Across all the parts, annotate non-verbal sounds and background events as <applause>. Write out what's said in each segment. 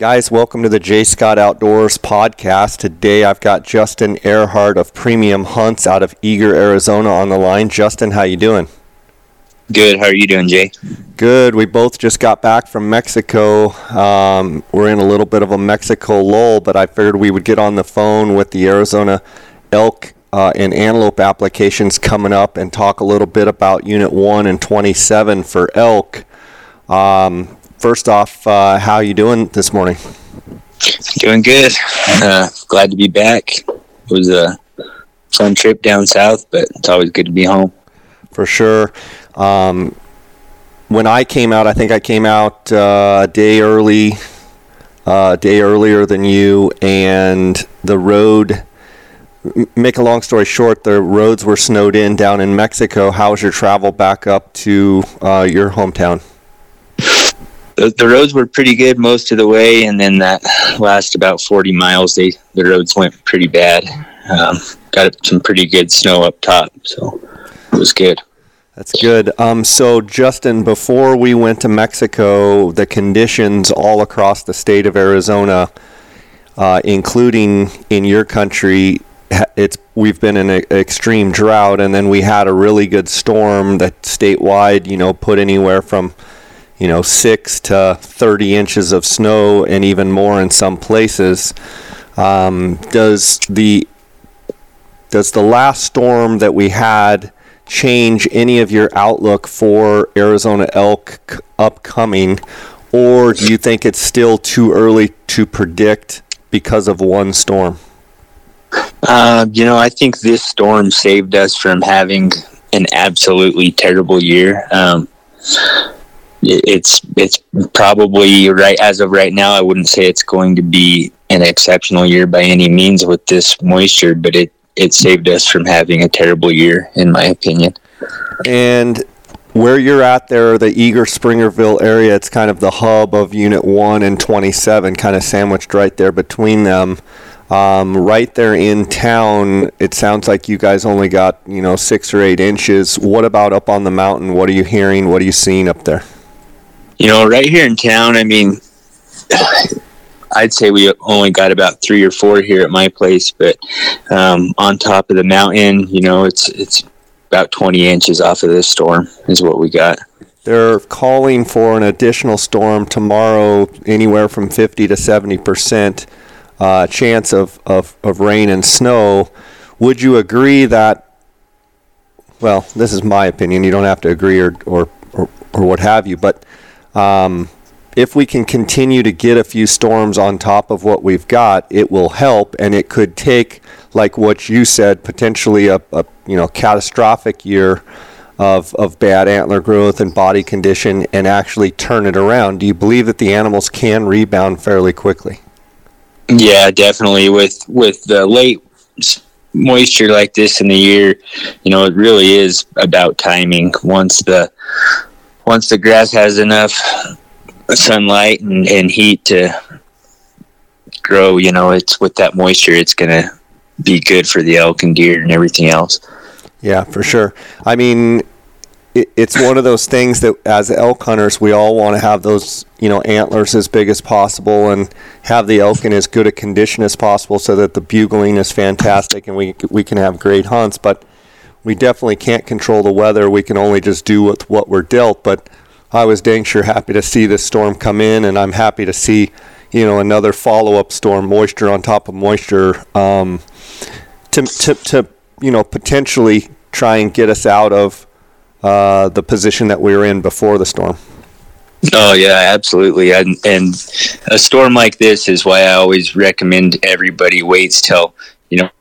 Guys, welcome to the J. Scott Outdoors podcast. Today I've got Justin Earhart of Premium Hunts out of Eagar, Arizona on the line. Justin, how you doing? Good. How are you doing, Jay? Good. We both just got back from Mexico. Um, we're in a little bit of a Mexico lull, but I figured we would get on the phone with the Arizona elk uh, and antelope applications coming up and talk a little bit about Unit 1 and 27 for elk. Um, first off, uh, how are you doing this morning? Doing good. Uh, glad to be back. It was a fun trip down south, but it's always good to be home. For sure. Um, when I came out, I think I came out uh, a day early, uh, a day earlier than you, and the road. Make a long story short, the roads were snowed in down in Mexico. How was your travel back up to uh, your hometown? The, the roads were pretty good most of the way, and then that last about 40 miles, they the roads went pretty bad. Um, got some pretty good snow up top, so it was good. That's good. Um, so, Justin, before we went to Mexico, the conditions all across the state of Arizona, uh, including in your country, it's we've been in an extreme drought, and then we had a really good storm that statewide, you know, put anywhere from you know, six to 30 inches of snow and even more in some places. Um, does the does the last storm that we had change any of your outlook for Arizona elk upcoming, or do you think it's still too early to predict because of one storm? Uh, you know, I think this storm saved us from having an absolutely terrible year. Um, it's it's probably right as of right now. I wouldn't say it's going to be an exceptional year by any means with this moisture, but it it saved us from having a terrible year, in my opinion. And where you're at there, the Eagar Springerville area, it's kind of the hub of Unit 1 and 27, kind of sandwiched right there between them. Um, right there in town, it sounds like you guys only got, you know, six or eight inches. What about up on the mountain? What are you hearing? What are you seeing up there? You know, right here in town, I mean, I'd say we only got about three or four here at my place, but um, on top of the mountain, you know, it's it's about 20 inches off of this storm is what we got. They're calling for an additional storm tomorrow, anywhere from 50 to 70 percent uh, chance of, of, of rain and snow. Would you agree that? Well, this is my opinion. You don't have to agree or or, or, or what have you, but um, if we can continue to get a few storms on top of what we've got, it will help, and it could take, like what you said, potentially a, a you know catastrophic year of of bad antler growth and body condition, and actually turn it around. Do you believe that the animals can rebound fairly quickly? Yeah, definitely. With with the late moisture like this in the year, you know, it really is about timing. Once the once the grass has enough sunlight and, and heat to grow, you know, it's with that moisture, it's going to be good for the elk and deer and everything else. Yeah, for sure. I mean, it, it's one of those things that as elk hunters, we all want to have those, you know, antlers as big as possible and have the elk in as good a condition as possible so that the bugling is fantastic and we, we can have great hunts. But we definitely can't control the weather. We can only just do with what we're dealt. But I was dang sure happy to see this storm come in, and I'm happy to see, you know, another follow-up storm, moisture on top of moisture, um, to, to, to, you know, potentially try and get us out of uh, the position that we were in before the storm. Oh yeah, absolutely. And, and a storm like this is why I always recommend everybody waits till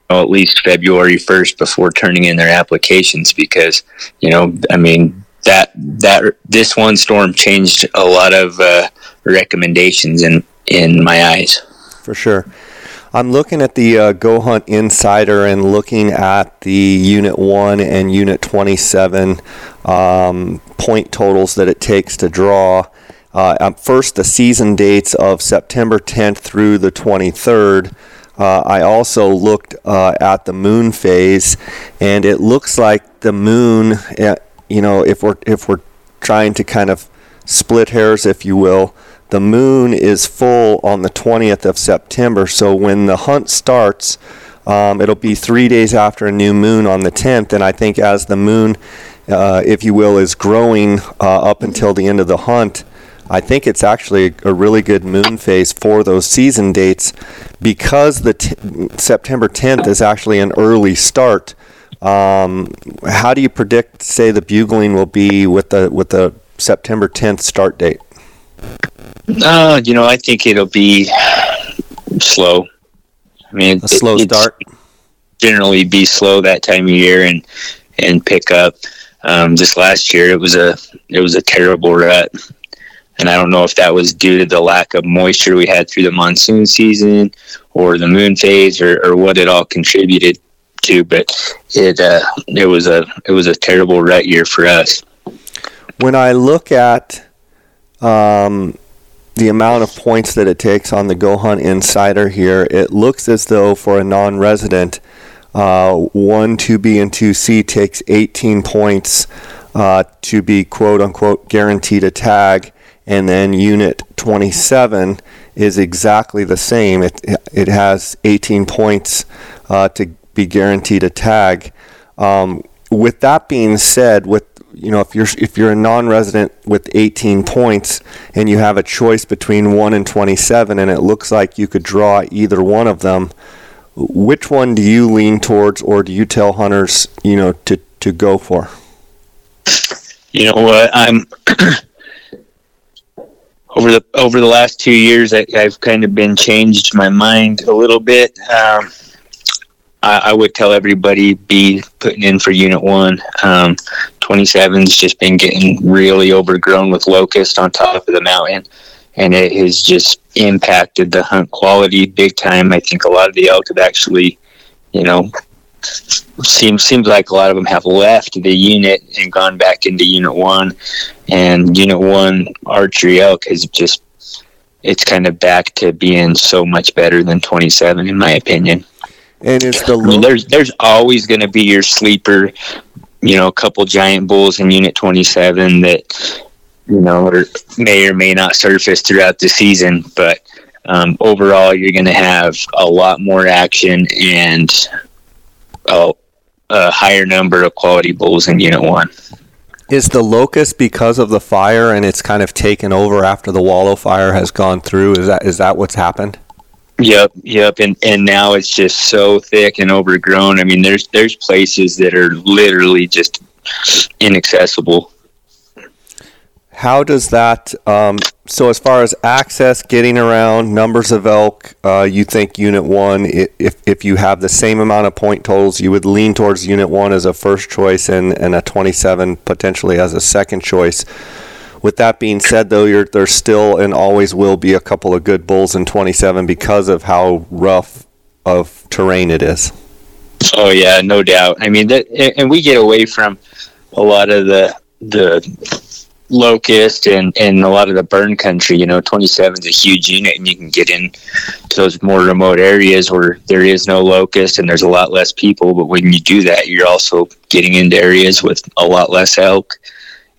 know at least February 1st before turning in their applications because, you know, I mean, that, that, this one storm changed a lot of uh, recommendations in, in my eyes. For sure. I'm looking at the uh, Go Hunt Insider and looking at the Unit 1 and Unit 27 um, point totals that it takes to draw. Uh, first, the season dates of September 10th through the 23rd. Uh, I also looked uh, at the moon phase, and it looks like the moon. Uh, you know, if we're if we're trying to kind of split hairs, if you will, the moon is full on the 20th of September. So when the hunt starts, um, it'll be three days after a new moon on the 10th. And I think as the moon, uh, if you will, is growing uh, up until the end of the hunt, I think it's actually a really good moon phase for those season dates because the t- September 10th is actually an early start. Um, how do you predict, say, the bugling will be with the with the September 10th start date? Uh, you know, I think it'll be slow. I mean, a slow it, start. Generally, be slow that time of year and and pick up. Um, this last year, it was a it was a terrible rut, and I don't know if that was due to the lack of moisture we had through the monsoon season, or the moon phase, or, or what it all contributed to. But it uh, it was a it was a terrible rut year for us. When I look at um, the amount of points that it takes on the Go Hunt Insider here, it looks as though for a non-resident, uh, one 2B and 2C takes 18 points uh, to be quote unquote guaranteed a tag, and then Unit 27 is exactly the same. It it has 18 points uh, to be guaranteed a tag. Um, with that being said, with you know, if you're if you're a non-resident with 18 points and you have a choice between one and 27, and it looks like you could draw either one of them, which one do you lean towards, or do you tell hunters, you know, to to go for? You know what, I'm <clears throat> over the over the last two years, I, have kind of been changed my mind a little bit. Um, I, I, would tell everybody be putting in for Unit One. Um, 27's just been getting really overgrown with locust on top of the mountain, and it has just impacted the hunt quality big time. I think a lot of the elk have actually, you know, seems seems like a lot of them have left the unit and gone back into Unit One, and Unit One archery elk has just it's kind of back to being so much better than 27 in my opinion. And it's the I mean, there's there's always going to be your sleeper, you know, a couple giant bulls in Unit 27 that you know or may or may not surface throughout the season, but um, overall you're going to have a lot more action and a, a higher number of quality bulls in Unit One. Is the locust because of the fire and it's kind of taken over after the wallow fire has gone through? Is that is that what's happened? Yep, yep, and and now it's just so thick and overgrown. I mean, there's there's places that are literally just inaccessible. How does that? Um, so as far as access, getting around, numbers of elk, uh, you think Unit One, if if you have the same amount of point totals, you would lean towards Unit One as a first choice and and a 27 potentially as a second choice. With that being said, though, there's still and always will be a couple of good bulls in 27 because of how rough of terrain it is. Oh yeah, no doubt. I mean, that, and we get away from a lot of the the locust and and a lot of the burn country. You know, 27 is a huge unit, and you can get in to those more remote areas where there is no locust and there's a lot less people. But when you do that, you're also getting into areas with a lot less elk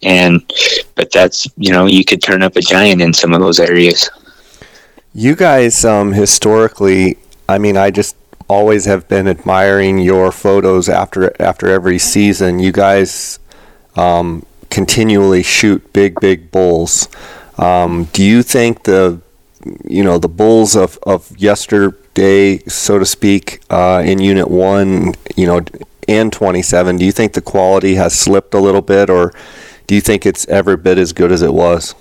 and but that's you know you could turn up a giant in some of those areas you guys um, historically i mean i just always have been admiring your photos after after every season you guys um, continually shoot big big bulls um, do you think the you know the bulls of, of yesterday so to speak uh, in unit one you know and 27 do you think the quality has slipped a little bit or do you think it's every bit as good as it was?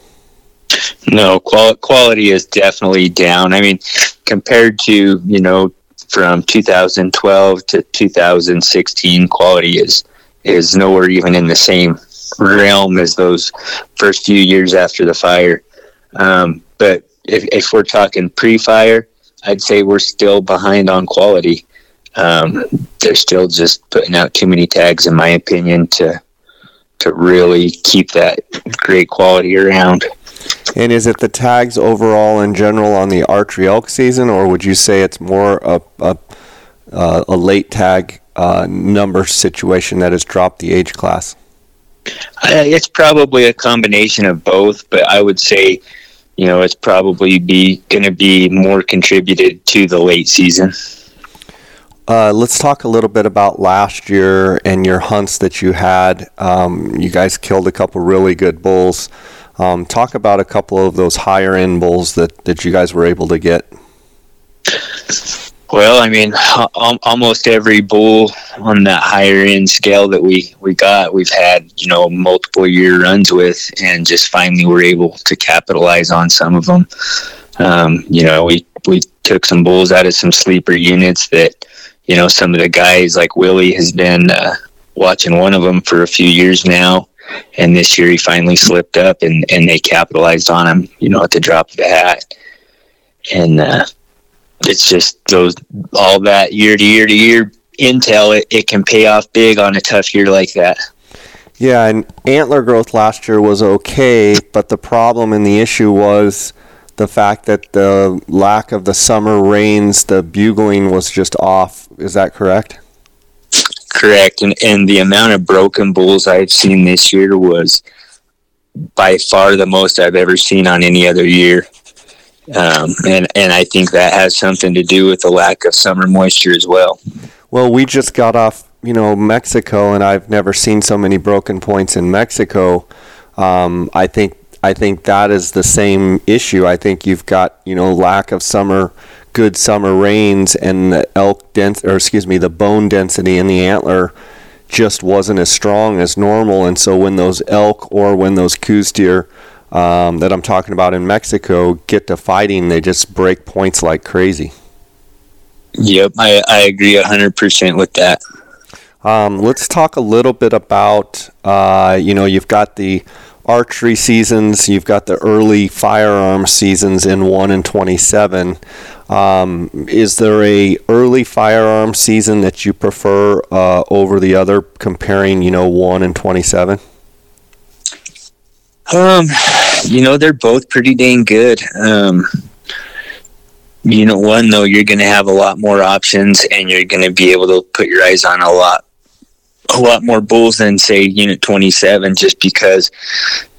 No, qual- quality is definitely down. I mean, compared to you know from 2012 to 2016, quality is is nowhere even in the same realm as those first few years after the fire. Um, but if, if we're talking pre-fire, I'd say we're still behind on quality. Um, they're still just putting out too many tags, in my opinion, to to really keep that great quality around. And is it the tags overall in general on the archery elk season, or would you say it's more a a, a late tag uh, number situation that has dropped the age class? Uh, it's probably a combination of both, but I would say, you know, it's probably be going to be more contributed to the late season. Uh, let's talk a little bit about last year and your hunts that you had. Um, you guys killed a couple really good bulls. Um, talk about a couple of those higher end bulls that, that you guys were able to get. Well, I mean, almost every bull on that higher end scale that we, we got, we've had, you know, multiple year runs with, and just finally were able to capitalize on some of them. Um, you know, we, we took some bulls out of some sleeper units that, you know, some of the guys like Willie has been uh, watching one of them for a few years now. And this year he finally slipped up and, and they capitalized on him, you know, at the drop of a hat. And, uh, it's just those all that year to year to year intel it, it can pay off big on a tough year like that. Yeah and antler growth last year was okay but the problem and the issue was the fact that the lack of the summer rains the bugling was just off. Is that correct? Correct and and the amount of broken bulls i've seen this year was by far the most i've ever seen on any other year um, and and I think that has something to do with the lack of summer moisture as well. Well, we just got off, you know, Mexico, and I've never seen so many broken points in Mexico. Um, I think I think that is the same issue. I think you've got you know lack of summer, good summer rains, and the elk dens or excuse me, the bone density in the antler just wasn't as strong as normal, and so when those elk or when those Coues deer um, that I'm talking about in Mexico get to fighting, they just break points like crazy. Yep, I, I agree 100% with that. Um, let's talk a little bit about, uh, you know, you've got the archery seasons, you've got the early firearm seasons in 1 and 27. Um, is there a early firearm season that you prefer uh, over the other, comparing, you know, 1 and 27? Um, you know, they're both pretty dang good. Um, you know, one though, you're going to have a lot more options, and you're going to be able to put your eyes on a lot, a lot more bulls than say Unit 27, just because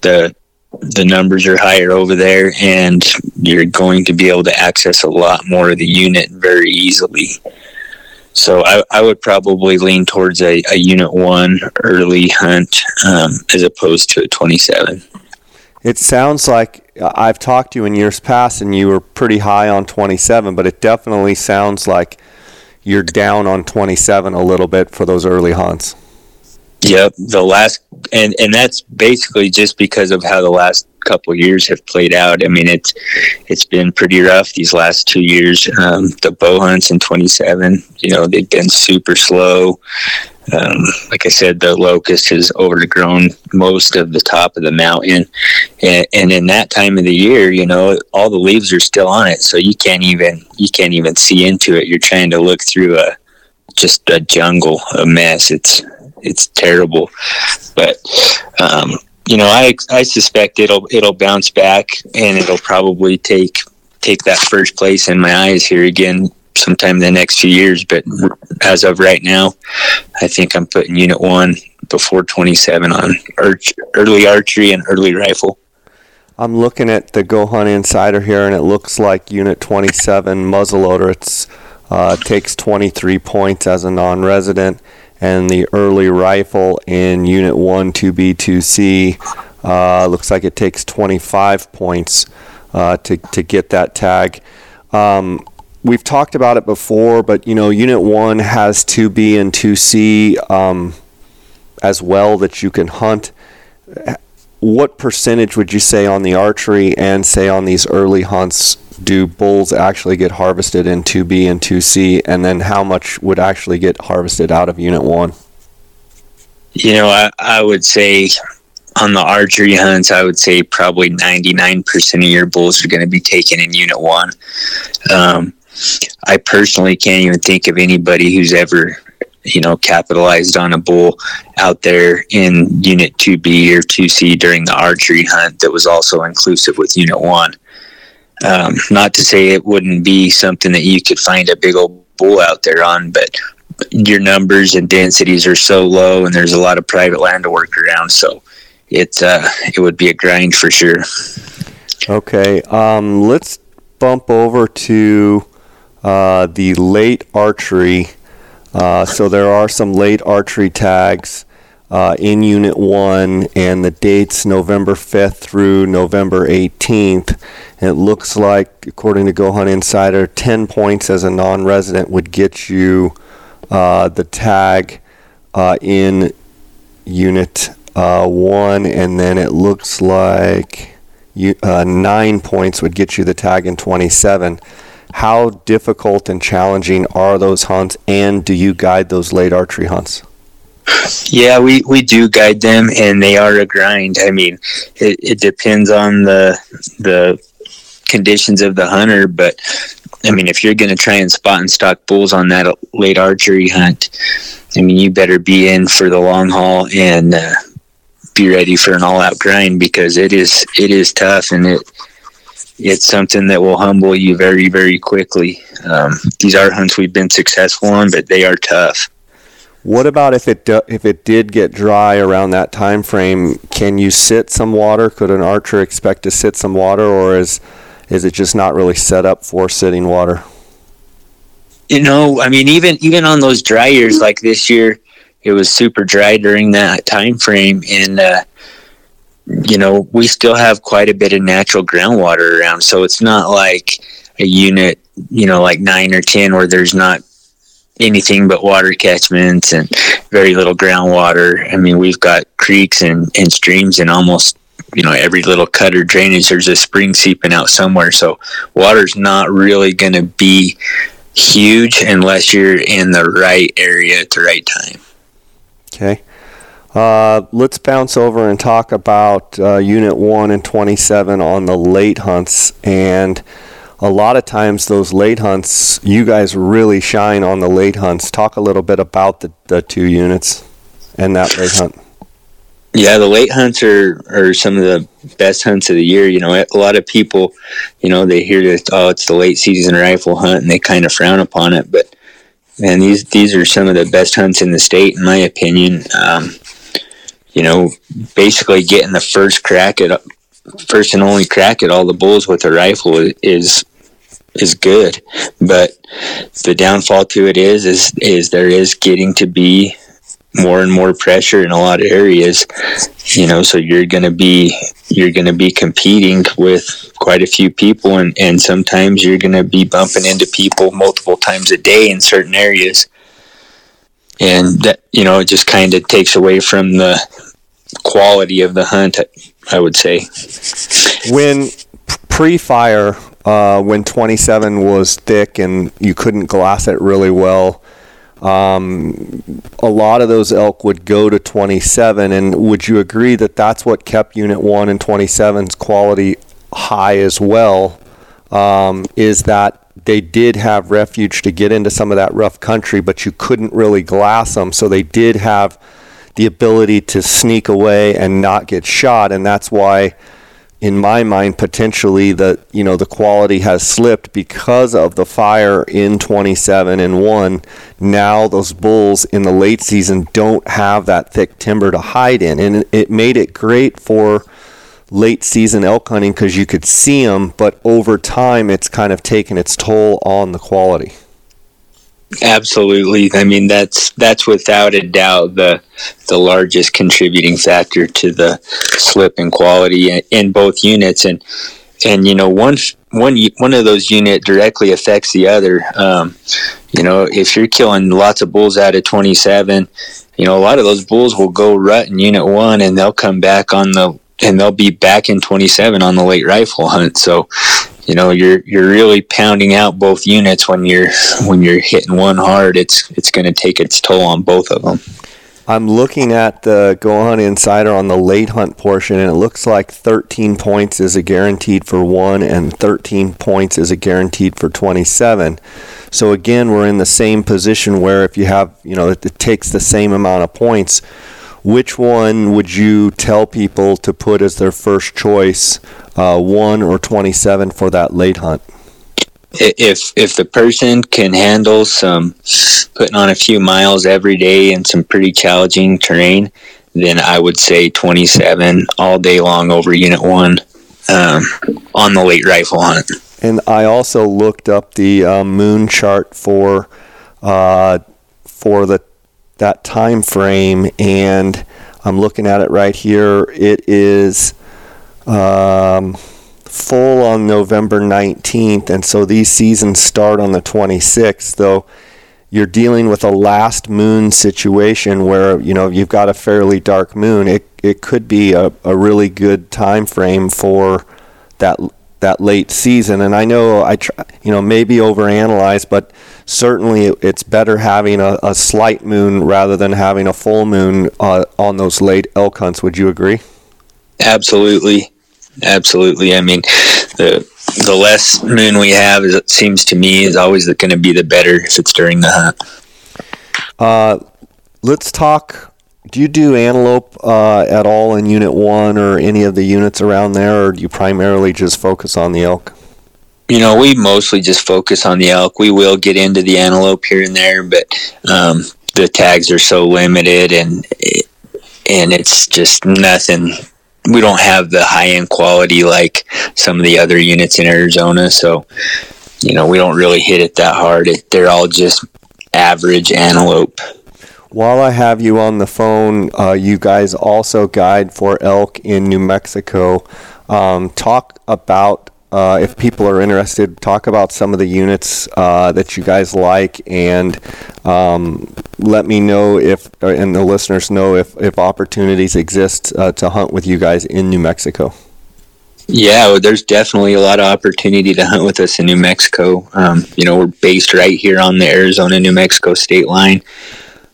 the the numbers are higher over there, and you're going to be able to access a lot more of the unit very easily. So I, I would probably lean towards a, a unit one early hunt um, as opposed to a 27. It sounds like uh, I've talked to you in years past and you were pretty high on 27, but it definitely sounds like you're down on 27 a little bit for those early hunts. Yep, the last and and that's basically just because of how the last couple years have played out. I mean, it's it's been pretty rough these last two years. Um, the bow hunts in 27, you know, they've been super slow. Um, like I said, the locust has overgrown most of the top of the mountain, and, and in that time of the year, you know, all the leaves are still on it, so you can't even you can't even see into it. You're trying to look through a just a jungle, a mess. It's it's terrible. But um, you know, I I suspect it'll it'll bounce back and it'll probably take take that first place in my eyes here again sometime in the next few years. But as of right now, I think I'm putting Unit One before 27 on arch, early archery and early rifle. I'm looking at the Go Hunt Insider here, and it looks like Unit 27 muzzleloader. It's uh, takes 23 points as a non-resident and the early rifle in Unit 1 2B 2C uh, looks like it takes 25 points uh, to, to get that tag. Um, we've talked about it before, but you know, Unit 1 has 2B and 2C um, as well that you can hunt. What percentage would you say on the archery and say on these early hunts do bulls actually get harvested in 2B and 2C, and then how much would actually get harvested out of Unit 1? You know, I, I would say on the archery hunts, I would say probably 99% of your bulls are going to be taken in Unit 1. Um, I personally can't even think of anybody who's ever, you know, capitalized on a bull out there in Unit 2B or 2C during the archery hunt that was also inclusive with Unit 1. Um, not to say it wouldn't be something that you could find a big old bull out there on, but your numbers and densities are so low, and there's a lot of private land to work around. So it uh, it would be a grind for sure. Okay, um, let's bump over to uh, the late archery. Uh, so there are some late archery tags uh, in Unit 1, and the dates November 5th through November 18th. And it looks like, according to Go Hunt Insider, 10 points as a non resident would get you uh, the tag uh, in Unit uh, 1, and then it looks like you, uh, 9 points would get you the tag in 27. How difficult and challenging are those hunts, and do you guide those late archery hunts? Yeah, we, we do guide them, and they are a grind. I mean, it, it depends on the the conditions of the hunter, but I mean, if you're going to try and spot and stalk bulls on that late archery hunt, I mean, you better be in for the long haul and uh, be ready for an all-out grind because it is it is tough and it it's something that will humble you very very quickly. Um, these are hunts we've been successful on, but they are tough. What about if it do, if it did get dry around that time frame? Can you sit some water? Could an archer expect to sit some water, or is is it just not really set up for sitting water? You know, I mean, even even on those dry years like this year, it was super dry during that time frame, and uh, you know we still have quite a bit of natural groundwater around, so it's not like a unit, you know, like nine or ten where there's not anything but water catchments and very little groundwater. I mean, we've got creeks and, and streams and almost you know every little cut or drainage. There's a spring seeping out somewhere, so water's not really going to be huge unless you're in the right area at the right time. Okay. Uh, let's bounce over and talk about uh, Unit 1 and 27 on the late hunts. And a lot of times those late hunts, you guys really shine on the late hunts. Talk a little bit about the, the two units and that late hunt. Yeah, the late hunts are, are some of the best hunts of the year. You know, a lot of people, you know, they hear that, oh, it's the late season rifle hunt and they kind of frown upon it. But, man, these, these are some of the best hunts in the state, in my opinion. Um, you know, basically getting the first crack at, first and only crack at all the bulls with a rifle is is good, but the downfall to it is is is there is getting to be more and more pressure in a lot of areas. You know, so you're going to be you're going to be competing with quite a few people, and and sometimes you're going to be bumping into people multiple times a day in certain areas, and that you know it just kind of takes away from the quality of the hunt. I would say when pre-fire uh, when 27 was thick and you couldn't glass it really well. Um, a lot of those elk would go to 27, and would you agree that that's what kept Unit 1 and 27's quality high as well? Um, is that they did have refuge to get into some of that rough country, but you couldn't really glass them, so they did have the ability to sneak away and not get shot, and that's why in my mind, potentially the you know the quality has slipped because of the fire in 27 and one. Now those bulls in the late season don't have that thick timber to hide in, and it made it great for late season elk hunting because you could see them. But over time, it's kind of taken its toll on the quality. Absolutely. I mean, that's that's without a doubt the the largest contributing factor to the slip in quality in both units, and and you know one one one of those unit directly affects the other. Um, you know, if you're killing lots of bulls out of 27, you know a lot of those bulls will go rut in unit one, and they'll come back on the and they'll be back in 27 on the late rifle hunt. So you know you're you're really pounding out both units when you're when you're hitting one hard it's it's going to take its toll on both of them I'm looking at the Go Hunt Insider on the late hunt portion, and it looks like 13 points is a guaranteed for one, and 13 points is a guaranteed for 27. So again, we're in the same position where if you have, you know, it, it takes the same amount of points. Which one would you tell people to put as their first choice uh, one or 27 for that late hunt. If if the person can handle some putting on a few miles every day in some pretty challenging terrain, then I would say 27 all day long over Unit One. um, on the late rifle hunt. And I also looked up the uh, moon chart for uh, for the that time frame, and I'm looking at it right here. It is um, full on November 19th, and so these seasons start on the 26th. Though you're dealing with a last moon situation where you know you've got a fairly dark moon. It it could be a, a really good time frame for that that late season. And I know I try, you know maybe overanalyze, but certainly it's better having a, a slight moon rather than having a full moon uh, on those late elk hunts. Would you agree? Absolutely, absolutely. I mean, the the less moon we have, it seems to me, is always going to be the better if it's during the hunt. Uh, let's talk. Do you do antelope uh, at all in Unit One or any of the units around there, or do you primarily just focus on the elk? You know, we mostly just focus on the elk. We will get into the antelope here and there, but um, the tags are so limited, and and it's just nothing we don't have the high end quality like some of the other units in Arizona. So, you know, we don't really hit it that hard. It, they're all just average antelope. While I have you on the phone, uh, you guys also guide for elk in New Mexico. Um, talk about uh, if people are interested, talk about some of the units uh, that you guys like, and um, let me know if, uh, and the listeners know if, if opportunities exist uh, to hunt with you guys in New Mexico. Yeah, there's definitely a lot of opportunity to hunt with us in New Mexico. Um, you know, we're based right here on the Arizona New Mexico state line.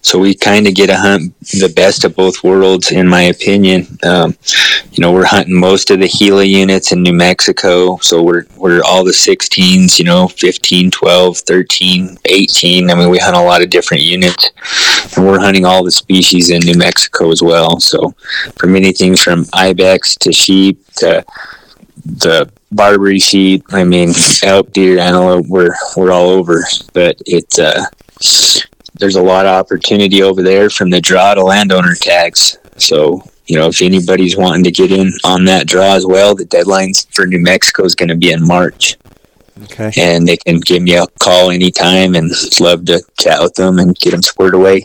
So we kind of get to hunt the best of both worlds, in my opinion. Um, you know, we're hunting most of the Gila units in New Mexico. So we're, we're all the 16s, you know, 15, 12, 13, 18. I mean, we hunt a lot of different units. And we're hunting all the species in New Mexico as well. So from anything from ibex to sheep to the Barbary sheep, I mean, elk, deer, antelope, we're, we're all over. But it's, uh, there's a lot of opportunity over there from the draw to landowner tags. So, you know, if anybody's wanting to get in on that draw as well, the deadline for New Mexico is going to be in March. Okay. And they can give me a call anytime and love to chat with them and get them squared away.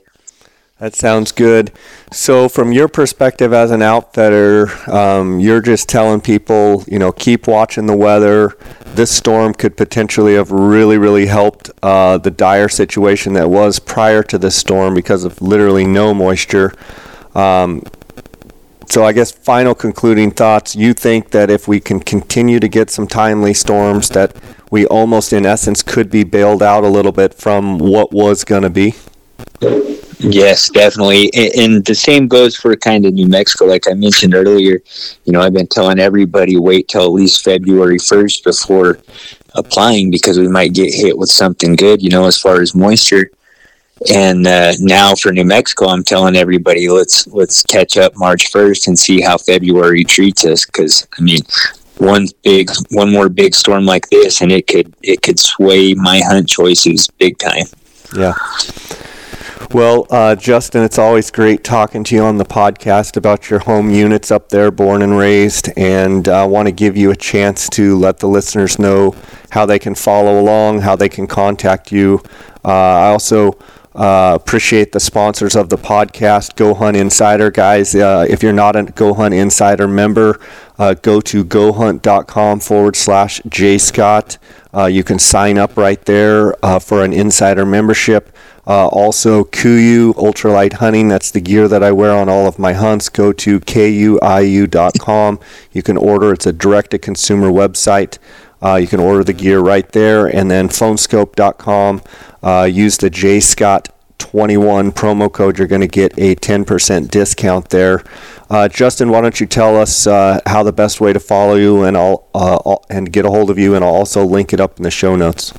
That sounds good. So, from your perspective as an outfitter, um, you're just telling people, you know, keep watching the weather. This storm could potentially have really, really helped uh, the dire situation that was prior to this storm because of literally no moisture. Um, so, I guess final concluding thoughts. You think that if we can continue to get some timely storms, that we almost, in essence, could be bailed out a little bit from what was going to be? Yes, definitely. And, the same goes for kind of New Mexico. Like I mentioned earlier, you know, I've been telling everybody wait till at least February 1st before applying because we might get hit with something good, you know, as far as moisture. And uh, now for New Mexico, I'm telling everybody let's let's catch up March 1st and see how February treats us. Because I mean, one big one more big storm like this, and it could it could sway my hunt choices big time. Yeah. Well, uh, Justin, it's always great talking to you on the podcast about your home units up there, born and raised, and I uh, want to give you a chance to let the listeners know how they can follow along, how they can contact you. Uh, I also uh, appreciate the sponsors of the podcast, Go Hunt Insider. Guys, uh, if you're not a Go Hunt Insider member, uh, go to gohunt.com forward slash jscott. Uh, you can sign up right there uh, for an insider membership. Uh, also, KUIU Ultralight Hunting, that's the gear that I wear on all of my hunts. Go to kuiu.com. You can order, it's a direct to consumer website. Uh, you can order the gear right there. And then phoneskope.com. Uh, use the JScott21 promo code. You're going to get a 10% discount there. Uh, Justin, why don't you tell us uh, how the best way to follow you and I'll, uh, and get a hold of you, and I'll also link it up in the show notes.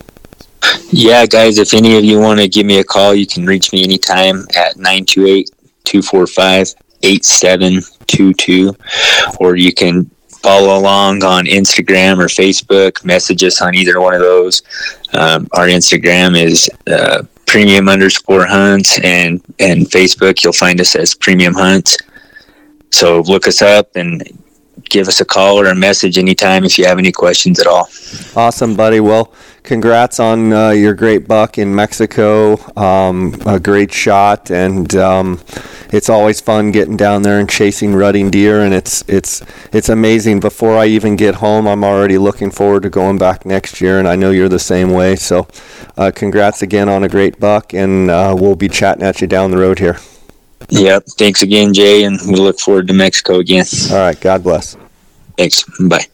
Yeah, guys, if any of you want to give me a call, you can reach me anytime at 928 245 8722, or you can follow along on Instagram or Facebook, message us on either one of those. Um, our Instagram is uh, premium underscore hunts, and, and Facebook, you'll find us as premium hunts. So look us up and give us a call or a message anytime if you have any questions at all. Awesome, buddy. Well, congrats on uh, your great buck in Mexico. Um, a great shot, and um, it's always fun getting down there and chasing rutting deer. And it's it's it's amazing. Before I even get home, I'm already looking forward to going back next year, and I know you're the same way. So, uh, congrats again on a great buck, and uh, we'll be chatting at you down the road here. Yep. Thanks again, Jay, and we look forward to Mexico again. All right. God bless. Thanks. Bye.